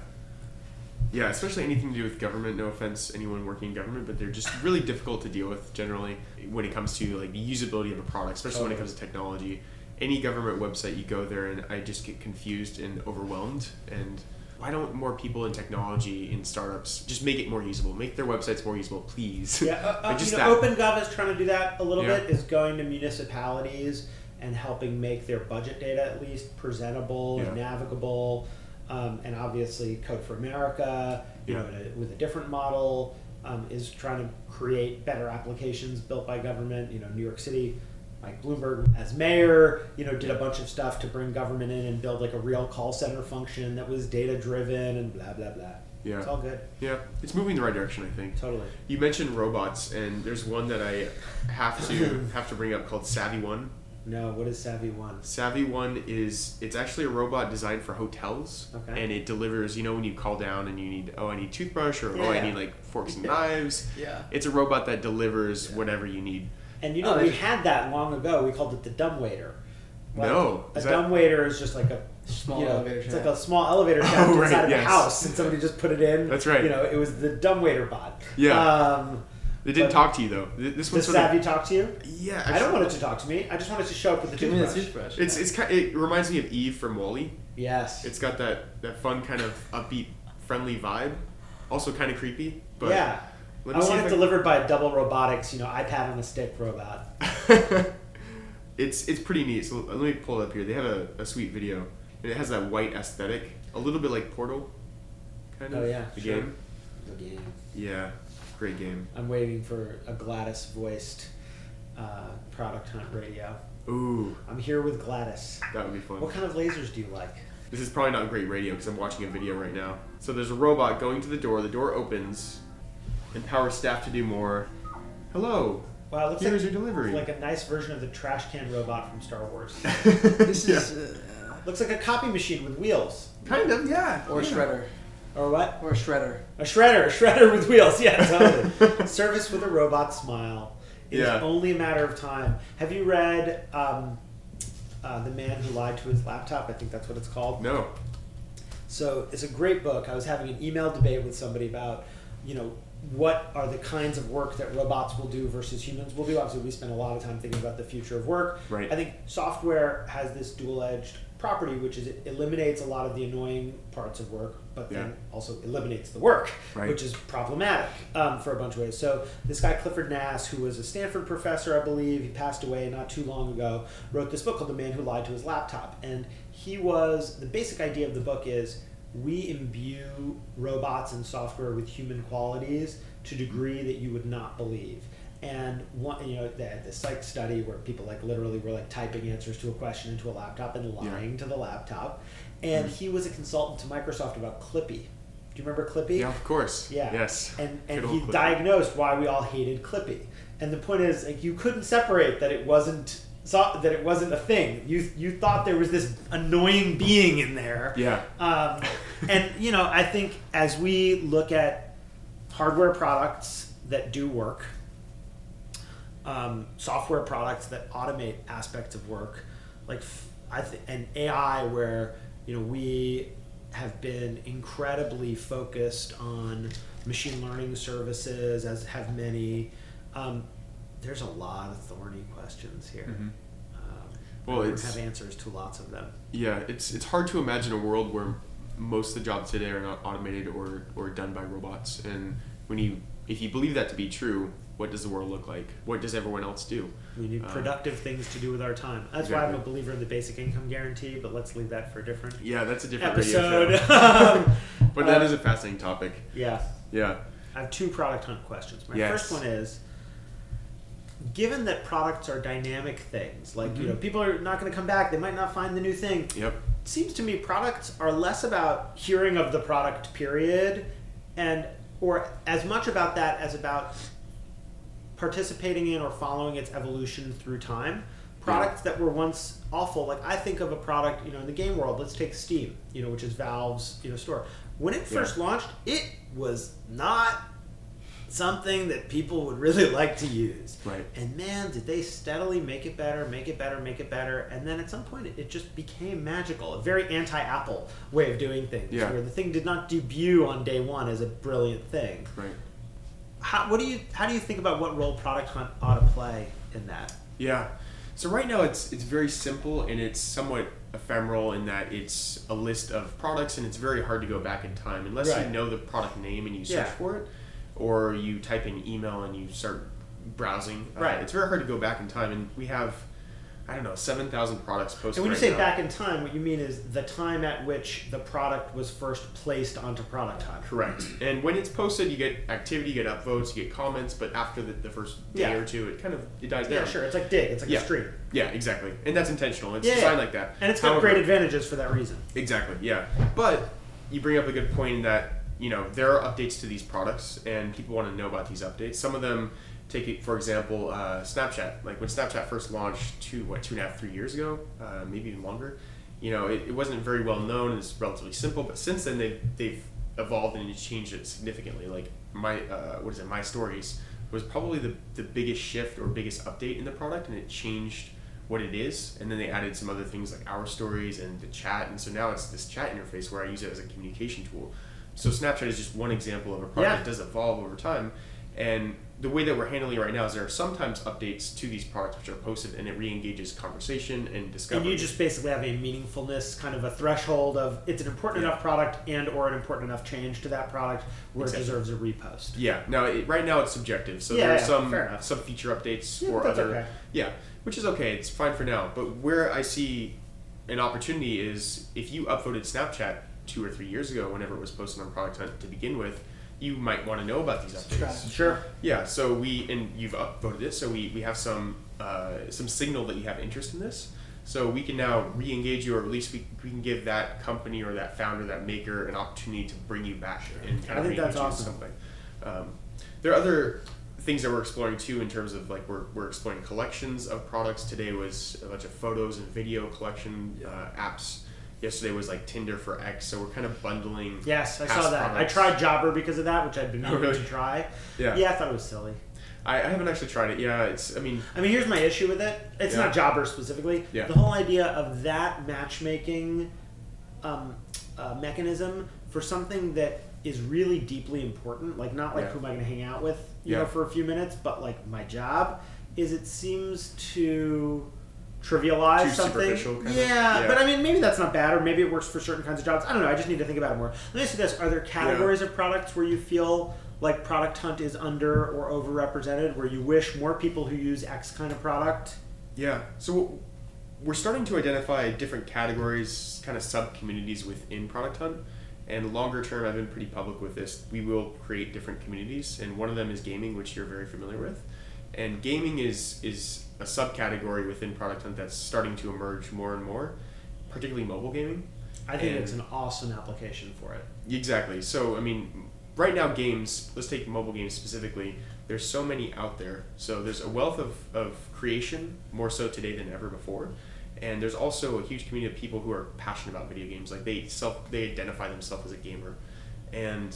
Speaker 1: Yeah, especially anything to do with government. No offense, anyone working in government, but they're just really difficult to deal with generally when it comes to like the usability of a product, especially when it comes to technology. Any government website you go there, and I just get confused and overwhelmed. And why don't more people in technology in startups just make it more usable? Make their websites more usable, please.
Speaker 2: Yeah, uh, uh,
Speaker 1: Like, *laughs* just
Speaker 2: you know,
Speaker 1: that.
Speaker 2: OpenGov is trying to do that a little
Speaker 1: Yeah.
Speaker 2: bit. Is going to municipalities and helping make their budget data at least presentable and
Speaker 1: Yeah.
Speaker 2: navigable. Um, and obviously, Code for America, you know,
Speaker 1: Yeah.
Speaker 2: a, with a different model, um, is trying to create better applications built by government. You know, New York City, Mike Bloomberg as mayor, you know, did a bunch of stuff to bring government in and build like a real call center function that was data driven and blah blah blah.
Speaker 1: Yeah.
Speaker 2: It's all good.
Speaker 1: Yeah, it's moving in the right direction, I think.
Speaker 2: Totally.
Speaker 1: You mentioned robots, and there's one that I have to *laughs* have to bring up called SaviOne.
Speaker 2: No, what is SaviOne?
Speaker 1: Savvy One is it's actually a robot designed for hotels,
Speaker 2: Okay.
Speaker 1: and it delivers. You know, when you call down and you need, oh, I need toothbrush, or oh, I need like forks and *laughs* knives.
Speaker 3: Yeah.
Speaker 1: It's a robot that delivers whatever you need.
Speaker 2: And you know,
Speaker 3: Oh,
Speaker 2: we
Speaker 3: they-
Speaker 2: had that long ago. We called it the dumb waiter.
Speaker 1: No,
Speaker 2: a
Speaker 1: that-
Speaker 2: dumb waiter is just like a
Speaker 3: Small
Speaker 2: you know,
Speaker 3: elevator
Speaker 2: It's
Speaker 3: shaft.
Speaker 2: like a small elevator *laughs* shaft
Speaker 1: Oh, right,
Speaker 2: inside of
Speaker 1: yes.
Speaker 2: a house, and somebody just put it in.
Speaker 1: That's right.
Speaker 2: You know, it was the dumb waiter bot.
Speaker 1: Yeah.
Speaker 2: Um,
Speaker 1: They didn't
Speaker 2: But-
Speaker 1: talk to you though. Th- This
Speaker 2: does
Speaker 1: one's sort
Speaker 2: Savvy talk to you?
Speaker 1: of yeah.
Speaker 2: I don't want it to talk to me. I just want it to show up with the
Speaker 3: Give me the
Speaker 2: toothbrush.
Speaker 3: toothbrush.
Speaker 1: It's it's kind. It reminds me of Eve from WALL-E.
Speaker 2: Yes.
Speaker 1: It's got that that fun kind of upbeat, friendly vibe. Also kind of creepy, but
Speaker 2: yeah.
Speaker 1: Let
Speaker 2: I
Speaker 1: see
Speaker 2: want it
Speaker 1: I-
Speaker 2: delivered by a double robotics. You know, iPad on a stick robot. *laughs*
Speaker 1: it's it's pretty neat. So let me pull it up here. They have a, a sweet video, and it has that white aesthetic, a little bit like Portal, kind of.
Speaker 2: Oh, yeah,
Speaker 1: the
Speaker 2: sure.
Speaker 1: game.
Speaker 2: The game.
Speaker 1: Yeah, great game.
Speaker 2: I'm waiting for a GLaDOS voiced uh, product hunt radio.
Speaker 1: Ooh,
Speaker 2: I'm here with GLaDOS.
Speaker 1: that would be fun.
Speaker 2: What kind of lasers do you like?
Speaker 1: This is probably not great radio because I'm watching a video right now. So there's a robot going to the door. The door opens, empowers staff to do more. Hello,
Speaker 2: Wow, it looks
Speaker 1: here's
Speaker 2: like,
Speaker 1: your delivery.
Speaker 2: like a nice version of the trash can robot from Star Wars. *laughs*
Speaker 3: This
Speaker 1: Yeah.
Speaker 3: is uh,
Speaker 2: looks like a copy machine with wheels.
Speaker 1: kind of yeah.
Speaker 3: or a
Speaker 1: yeah.
Speaker 3: shredder
Speaker 2: Or what?
Speaker 3: or a shredder.
Speaker 2: A shredder, a shredder with wheels. Yeah, totally. *laughs* Service with a robot smile. It's
Speaker 1: Yeah.
Speaker 2: only a matter of time. Have you read um, uh, The Man Who Lied to His Laptop? I think that's what it's called.
Speaker 1: No.
Speaker 2: So it's a great book. I was having an email debate with somebody about, you know, what are the kinds of work that robots will do versus humans will do. Obviously, we spend a lot of time thinking about the future of work.
Speaker 1: Right.
Speaker 2: I think software has this dual-edged property, which is it eliminates a lot of the annoying parts of work, but then
Speaker 1: Yeah.
Speaker 2: also eliminates the work,
Speaker 1: Right.
Speaker 2: which is problematic um, for a bunch of ways. So this guy Clifford Nass, who was a Stanford professor, I believe, he passed away not too long ago, wrote this book called "The Man Who Lied to His Laptop," and he was the basic idea of the book is we imbue robots and software with human qualities to a degree that you would not believe. And one, you know, they had this psych study where people like literally were like typing answers to a question into a laptop and lying to the laptop. And
Speaker 1: Mhm.
Speaker 2: he was a consultant to Microsoft about Clippy. Do you remember Clippy?
Speaker 1: Yeah, of course.
Speaker 2: Yeah.
Speaker 1: Yes.
Speaker 2: And and he
Speaker 1: Clippy.
Speaker 2: diagnosed why we all hated Clippy. And the point is, like, you couldn't separate that it wasn't saw that it wasn't a thing. You you thought there was this annoying being in there.
Speaker 1: Yeah.
Speaker 2: Um, and you know, I think as we look at hardware products that do work, um, software products that automate aspects of work, like f- I think, and AI, where you know we have been incredibly focused on machine learning services, as have many. Um, there's a lot of thorny questions here.
Speaker 1: Mhm.
Speaker 2: Um,
Speaker 1: Well,
Speaker 2: we have answers to lots of them.
Speaker 1: Yeah, it's it's hard to imagine a world where most of the jobs today are not automated or, or done by robots. And when you if you believe that to be true, what does the world look like? What does everyone else do?
Speaker 2: We need
Speaker 1: Um,
Speaker 2: productive things to do with our time. That's why I'm a believer in the basic income guarantee, but let's leave that for a different
Speaker 1: Yeah, that's a different
Speaker 2: episode. *laughs* *laughs*
Speaker 1: but that
Speaker 2: Uh,
Speaker 1: is a fascinating topic.
Speaker 2: yeah.
Speaker 1: Yeah.
Speaker 2: I have two product hunt questions. My
Speaker 1: Yes.
Speaker 2: first one is given that products are dynamic things, like you
Speaker 1: Mhm.
Speaker 2: know, people are not going to come back, they might not find the new thing.
Speaker 1: Yep.
Speaker 2: It seems to me products are less about hearing of the product period and or as much about that as about participating in or following its evolution through time products that were once awful like i think of a product you know in the game world let's take steam you know which is valve's you know store when it first launched it was not something that people would really *laughs* like to use
Speaker 1: Right.
Speaker 2: and man, did they steadily make it better, make it better, make it better. And then at some point, it, it just became magical. A very anti Apple way of doing things,
Speaker 1: Yeah.
Speaker 2: where the thing did not debut on day one as a brilliant thing.
Speaker 1: Right.
Speaker 2: How, what do you, how do you think about what role Product Hunt ought to play in that?
Speaker 1: Yeah. So right now it's it's very simple and it's somewhat ephemeral in that it's a list of products and it's very hard to go back in time unless
Speaker 2: Right.
Speaker 1: you know the product name and you search
Speaker 2: Yeah.
Speaker 1: for it, or you type in email and you start browsing. Uh,
Speaker 2: Right.
Speaker 1: it's very hard to go back in time, and we have I don't know seven thousand products posted.
Speaker 2: And when you
Speaker 1: right
Speaker 2: say
Speaker 1: now.
Speaker 2: back in time, what you mean is the time at which the product was first placed onto Product Hunt.
Speaker 1: Correct. And when it's posted, you get activity, you get upvotes, you get comments, but after the, the first day
Speaker 2: Yeah.
Speaker 1: or two, it kind of it dies down.
Speaker 2: Yeah, sure. It's like Digg. It's like
Speaker 1: Yeah.
Speaker 2: a stream.
Speaker 1: Yeah, exactly. And that's intentional. It's
Speaker 2: Yeah,
Speaker 1: designed like that.
Speaker 2: And it's got
Speaker 1: However-
Speaker 2: great advantages for that reason.
Speaker 1: Exactly. Yeah. But you bring up a good point in that you know there are updates to these products, and people want to know about these updates. Some of them take it, for example, uh, Snapchat. Like when Snapchat first launched, two what two and a half, three years ago, uh, maybe even longer. You know, it, it wasn't very well known. And it's relatively simple, but since then they've they've evolved and changed it significantly. Like my uh, what is it? My stories was probably the the biggest shift or biggest update in the product, and it changed what it is, and then they added some other things like our stories and the chat, and so now it's this chat interface where I use it as a communication tool. So Snapchat is just one example of a product
Speaker 2: Yeah.
Speaker 1: that does evolve over time, and the way that we're handling it right now is there are sometimes updates to these products which are posted, and it re-engages conversation and discovery.
Speaker 2: And you just basically have a meaningfulness, kind of a threshold of it's an important
Speaker 1: Yeah.
Speaker 2: enough product and or an important enough change to that product where
Speaker 1: Exactly.
Speaker 2: it deserves a repost.
Speaker 1: yeah. Now it, right now it's subjective, so
Speaker 2: Yeah,
Speaker 1: there are
Speaker 2: yeah,
Speaker 1: some some feature updates or other
Speaker 2: okay.
Speaker 1: yeah, which is okay. It's fine for now. But where I see an opportunity is if you upvoted Snapchat two or three years ago, whenever it was posted on Product Hunt to begin with, you might want to know about these updates.
Speaker 2: Sure.
Speaker 1: Yeah, so we and you've upvoted it, so we, we have some uh, some signal that you have interest in this. So we can now re-engage you, or at least we, we can give that company or that founder, that maker, an opportunity to bring you back and kind
Speaker 2: I
Speaker 1: of
Speaker 2: think that's
Speaker 1: re-engage you in
Speaker 2: awesome.
Speaker 1: something. Um, there are other things that we're exploring too, in terms of like we're, we're exploring collections of products. Today was a bunch of photos and video collection uh, apps. Yesterday was like Tinder for X. So we're kind of bundling.
Speaker 2: Yes, I saw that.
Speaker 1: products.
Speaker 2: I tried Jobr because of that, which I'd been
Speaker 1: Oh,
Speaker 2: meaning
Speaker 1: really?
Speaker 2: to try.
Speaker 1: Yeah.
Speaker 2: Yeah, I thought it was silly.
Speaker 1: I, I haven't actually tried it. Yeah, it's. I mean,
Speaker 2: I mean, here's my issue with it. It's
Speaker 1: Yeah.
Speaker 2: not Jobr specifically.
Speaker 1: Yeah.
Speaker 2: The whole idea of that matchmaking um, uh, mechanism for something that is really deeply important, like not like
Speaker 1: Yeah.
Speaker 2: who am I going to hang out with, you
Speaker 1: Yeah.
Speaker 2: know, for a few minutes, but like my job, is it seems to trivialize
Speaker 1: Too
Speaker 2: something.
Speaker 1: superficial, kind of?
Speaker 2: yeah,
Speaker 1: Yeah.
Speaker 2: but I mean, maybe that's not bad, or maybe it works for certain kinds of jobs. I don't know. I just need to think about it more. Let me ask you this: Are there categories of products where you feel like Product Hunt is under or overrepresented, where you wish more people who use X kind of product?
Speaker 1: Yeah. So we're starting to identify different categories, kind of sub communities within Product Hunt. And longer term, I've been pretty public with this. We will create different communities, and one of them is gaming, which you're very familiar with. And gaming is is a subcategory within Product Hunt that's starting to emerge more and more, particularly mobile gaming.
Speaker 2: I think
Speaker 1: And-
Speaker 2: it's an awesome application for it.
Speaker 1: Exactly. So I mean, right now games. Let's take mobile games specifically. There's so many out there. So there's a wealth of, of creation more so today than ever before, and there's also a huge community of people who are passionate about video games. Like they self they identify themselves as a gamer, and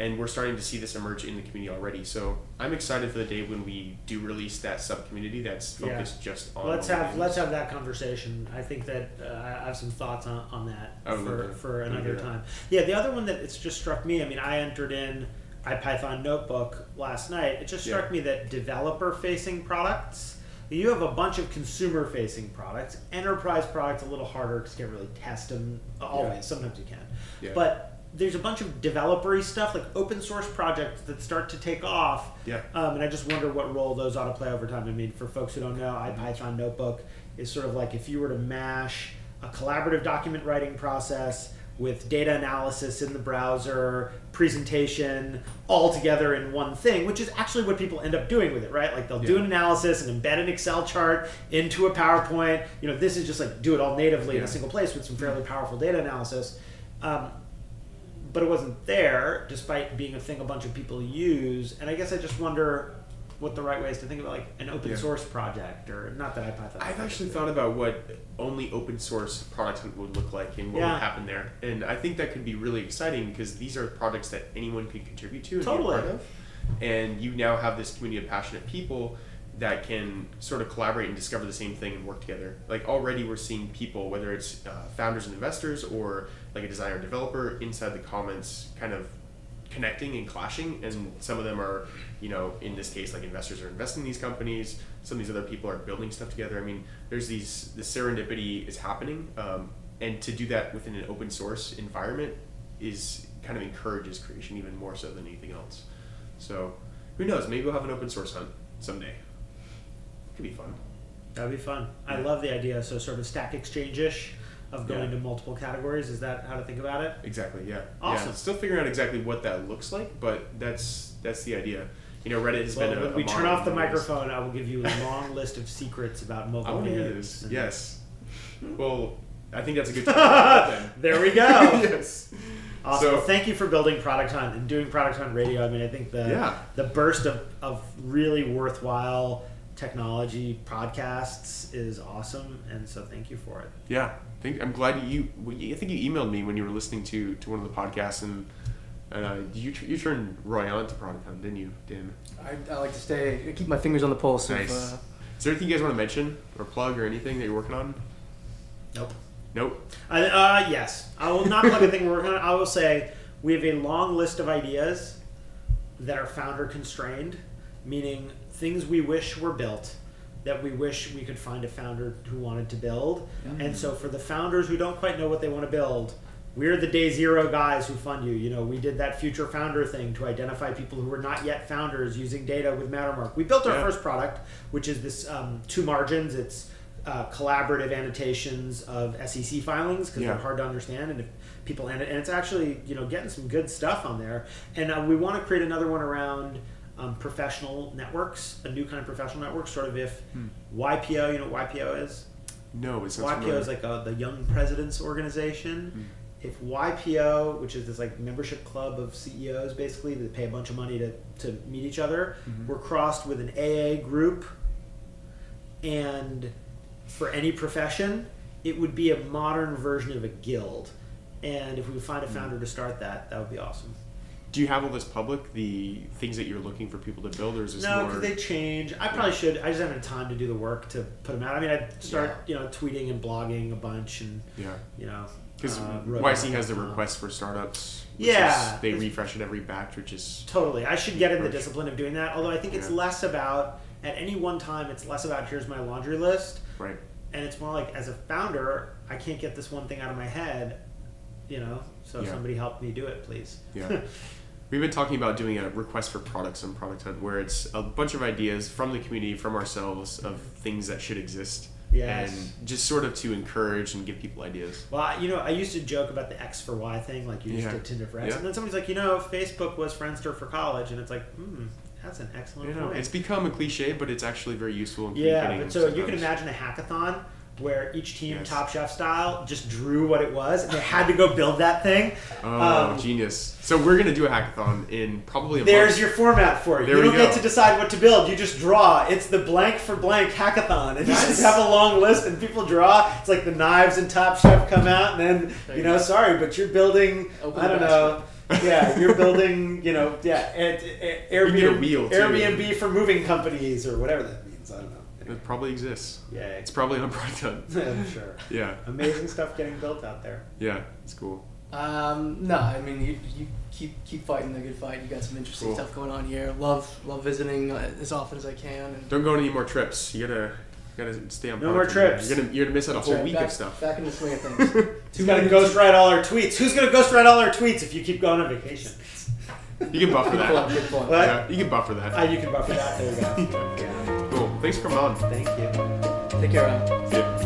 Speaker 1: and we're starting to see this emerge in the community already. So I'm excited for the day when we do release that sub community that's
Speaker 2: Yeah.
Speaker 1: focused just on.
Speaker 2: Let's have
Speaker 1: games.
Speaker 2: let's have that conversation. I think that uh, I have some thoughts on, on that
Speaker 1: love
Speaker 2: for,
Speaker 1: to-
Speaker 2: for another time. Yeah, the other one that it's just struck me. I mean, I entered in IPython Notebook last night. It just struck
Speaker 1: Yeah.
Speaker 2: me that developer facing products. You have a bunch of consumer facing products. Enterprise products a little harder because you can't really test them always.
Speaker 1: Yeah.
Speaker 2: Sometimes you can,
Speaker 1: Yeah.
Speaker 2: but there's a bunch of developery stuff like open source projects that start to take off
Speaker 1: Yeah.
Speaker 2: um, and I just wonder what role those ought to play over time. I mean, for folks who don't know, IPython Notebook is sort of like if you were to mash a collaborative document writing process with data analysis in the browser, presentation, all together in one thing, which is actually what people end up doing with it, right? Like they'll do an analysis and embed an Excel chart into a PowerPoint. You know, this is just like do it all natively in a single place with some fairly powerful data analysis. Um, but it wasn't there despite being a thing a bunch of people use and i guess i just wonder what the right way is to think about like an open
Speaker 1: Yeah.
Speaker 2: source project or not that ipython
Speaker 1: I've actually thought about what only open source products would look like and what
Speaker 2: Yeah.
Speaker 1: would happen there, and I think that could be really exciting because these are products that anyone could contribute to and
Speaker 2: Totally.
Speaker 1: be a part of, and you now have this community of passionate people that can sort of collaborate and discover the same thing and work together. Like already, we're seeing people, whether it's uh, founders and investors or like a designer developer, inside the comments, kind of connecting and clashing and some of them are you know in this case like investors are investing in these companies some of these other people are building stuff together. I mean there's these the serendipity is happening um, and to do that within an open source environment is kind of encourages creation even more so than anything else. So who knows? Maybe we'll have an open source hunt someday. Could be fun.
Speaker 2: That'd be fun. I love the idea so sort of stack exchange-ish of going
Speaker 1: Yeah.
Speaker 2: to multiple categories is that how to think about it
Speaker 1: Exactly. Yeah.
Speaker 2: Awesome.
Speaker 1: Yeah. Still figuring out exactly what that looks like, but that's that's the idea. You know, Reddit has
Speaker 2: well,
Speaker 1: been a,
Speaker 2: when
Speaker 1: a
Speaker 2: we turn off the microphone i will give you a *laughs* long list of secrets about
Speaker 1: I
Speaker 2: mobile
Speaker 1: to
Speaker 2: games
Speaker 1: hear this. Yes. Well, I think that's a good *laughs* time. *laughs*
Speaker 2: there we go
Speaker 1: yes.
Speaker 2: Awesome.
Speaker 1: So-
Speaker 2: thank you for building Product Hunt and doing Product Hunt Radio. I mean, I think the
Speaker 1: Yeah.
Speaker 2: the burst of, of really worthwhile technology podcasts is awesome, and so thank you for it.
Speaker 1: Yeah. I think I'm glad you. I think you emailed me when you were listening to to one of the podcasts, and and uh, you you turned Roy on to Product Hunt, didn't you, Dan?
Speaker 3: I, I like to stay, I keep my fingers on the pulse
Speaker 1: Nice.
Speaker 3: of. Uh,
Speaker 1: Is there anything you guys want to mention or plug or anything that you're working on?
Speaker 2: Nope.
Speaker 1: Nope.
Speaker 2: I, uh, yes, I will not plug a thing we're working on. I will say we have a long list of ideas that are founder constrained, meaning things we wish were built that we wish we could find a founder who wanted to build. And so for the founders who don't quite know what they want to build, we're the day zero guys who fund you. You know, we did that future founder thing to identify people who were not yet founders using data with Mattermark. We built our
Speaker 1: Yeah.
Speaker 2: first product, which is this um, two margins. It's uh, collaborative annotations of SEC filings because
Speaker 1: Yeah.
Speaker 2: they're hard to understand, and if people and, and it's actually you know getting some good stuff on there. And uh, we want to create another one around um, professional networks, a new kind of professional network, sort of if hmm. YPO. You know what YPO is?
Speaker 1: No, it's
Speaker 2: YPO
Speaker 1: familiar.
Speaker 2: is like a, the Young Presidents Organization. Hmm. If YPO, which is this like membership club of CEOs, basically that pay a bunch of money to, to meet each other, hmm. were crossed with an AA group, and for any profession, it would be a modern version of a guild. And if we could find a founder to start that, that would be awesome.
Speaker 1: Do you have all this public? The things that you're looking for people to build, or is this
Speaker 2: No,
Speaker 1: more?
Speaker 2: they change. I probably should. I just haven't had time to do the work to put them out. I mean, I start, you know, tweeting and blogging a bunch, and
Speaker 1: yeah.
Speaker 2: you know,
Speaker 1: Because
Speaker 2: uh,
Speaker 1: YC has the
Speaker 2: roadmap.com.
Speaker 1: request for startups. which
Speaker 2: Yeah,
Speaker 1: is- they refresh it every batch, which is
Speaker 2: Totally. I should get in the discipline of doing that. Although I think it's
Speaker 1: Yeah.
Speaker 2: less about at any one time. It's less about here's my laundry list,
Speaker 1: right.
Speaker 2: and it's more like as a founder, I can't get this one thing out of my head. You know, so
Speaker 1: Yeah.
Speaker 2: somebody help me do it, please.
Speaker 1: Yeah. *laughs* We've been talking about doing a request for products on Product Hunt, where it's a bunch of ideas from the community, from ourselves, of things that should exist,
Speaker 2: Yes.
Speaker 1: and just sort of to encourage and give people ideas.
Speaker 2: Well, you know, I used to joke about the X for Y thing, like you just
Speaker 1: Yeah.
Speaker 2: did Tinder for X,
Speaker 1: Yeah.
Speaker 2: and then somebody's like, you know, Facebook was Friendster for college, and it's like, hmm, That's an excellent
Speaker 1: You know,
Speaker 2: point.
Speaker 1: it's become a cliche, but it's actually very useful in
Speaker 2: yeah, but so you can imagine a hackathon where each team,
Speaker 1: Yes.
Speaker 2: Top Chef style, just drew what it was, and they had to go build that thing.
Speaker 1: Oh,
Speaker 2: Um,
Speaker 1: genius! So we're gonna do a hackathon in probably a
Speaker 2: There's
Speaker 1: month.
Speaker 2: your format for it.
Speaker 1: There
Speaker 2: you don't get to decide what to build. You just draw. It's the blank for blank hackathon, and you just have a long list, and people draw. It's like the knives and Top Chef come out, and then
Speaker 3: There
Speaker 2: you
Speaker 3: you
Speaker 2: know,
Speaker 3: go.
Speaker 2: sorry, but you're building.
Speaker 3: Open
Speaker 2: I don't know. yeah, you're building. You know, yeah, and, and
Speaker 1: You a
Speaker 2: Airbnb,
Speaker 1: wheel.
Speaker 2: Airbnb for moving companies or whatever that means. I don't know.
Speaker 1: It probably exists.
Speaker 2: Yeah,
Speaker 1: It's probably on Brighton. *laughs*
Speaker 2: I'm sure.
Speaker 1: Yeah,
Speaker 2: Amazing stuff getting built out there.
Speaker 1: yeah, it's cool.
Speaker 3: Um, no, I mean you, you keep keep fighting the good fight. You got some interesting
Speaker 1: Cool.
Speaker 3: stuff going on here. Love love visiting uh, as often as I can. And
Speaker 1: Don't go on any more trips. You gotta, you gotta stay on.
Speaker 2: No more
Speaker 1: Brighton.
Speaker 2: trips.
Speaker 1: You're gonna, you're gonna miss out a whole
Speaker 3: right,
Speaker 1: week
Speaker 3: back,
Speaker 1: of stuff.
Speaker 3: Back in the swing of things. *laughs*
Speaker 2: Who's gonna ghostwrite all our tweets? Who's gonna ghostwrite all our tweets if you keep going on vacation?
Speaker 1: You can buffer
Speaker 3: Good point.
Speaker 1: that.
Speaker 3: Good point.
Speaker 2: What?
Speaker 1: Yeah, you can buffer that.
Speaker 2: Ah, you can buffer that. There you go. *laughs* Yeah.
Speaker 1: Thanks for coming on.
Speaker 2: Thank you.
Speaker 3: Take care.
Speaker 1: Ya.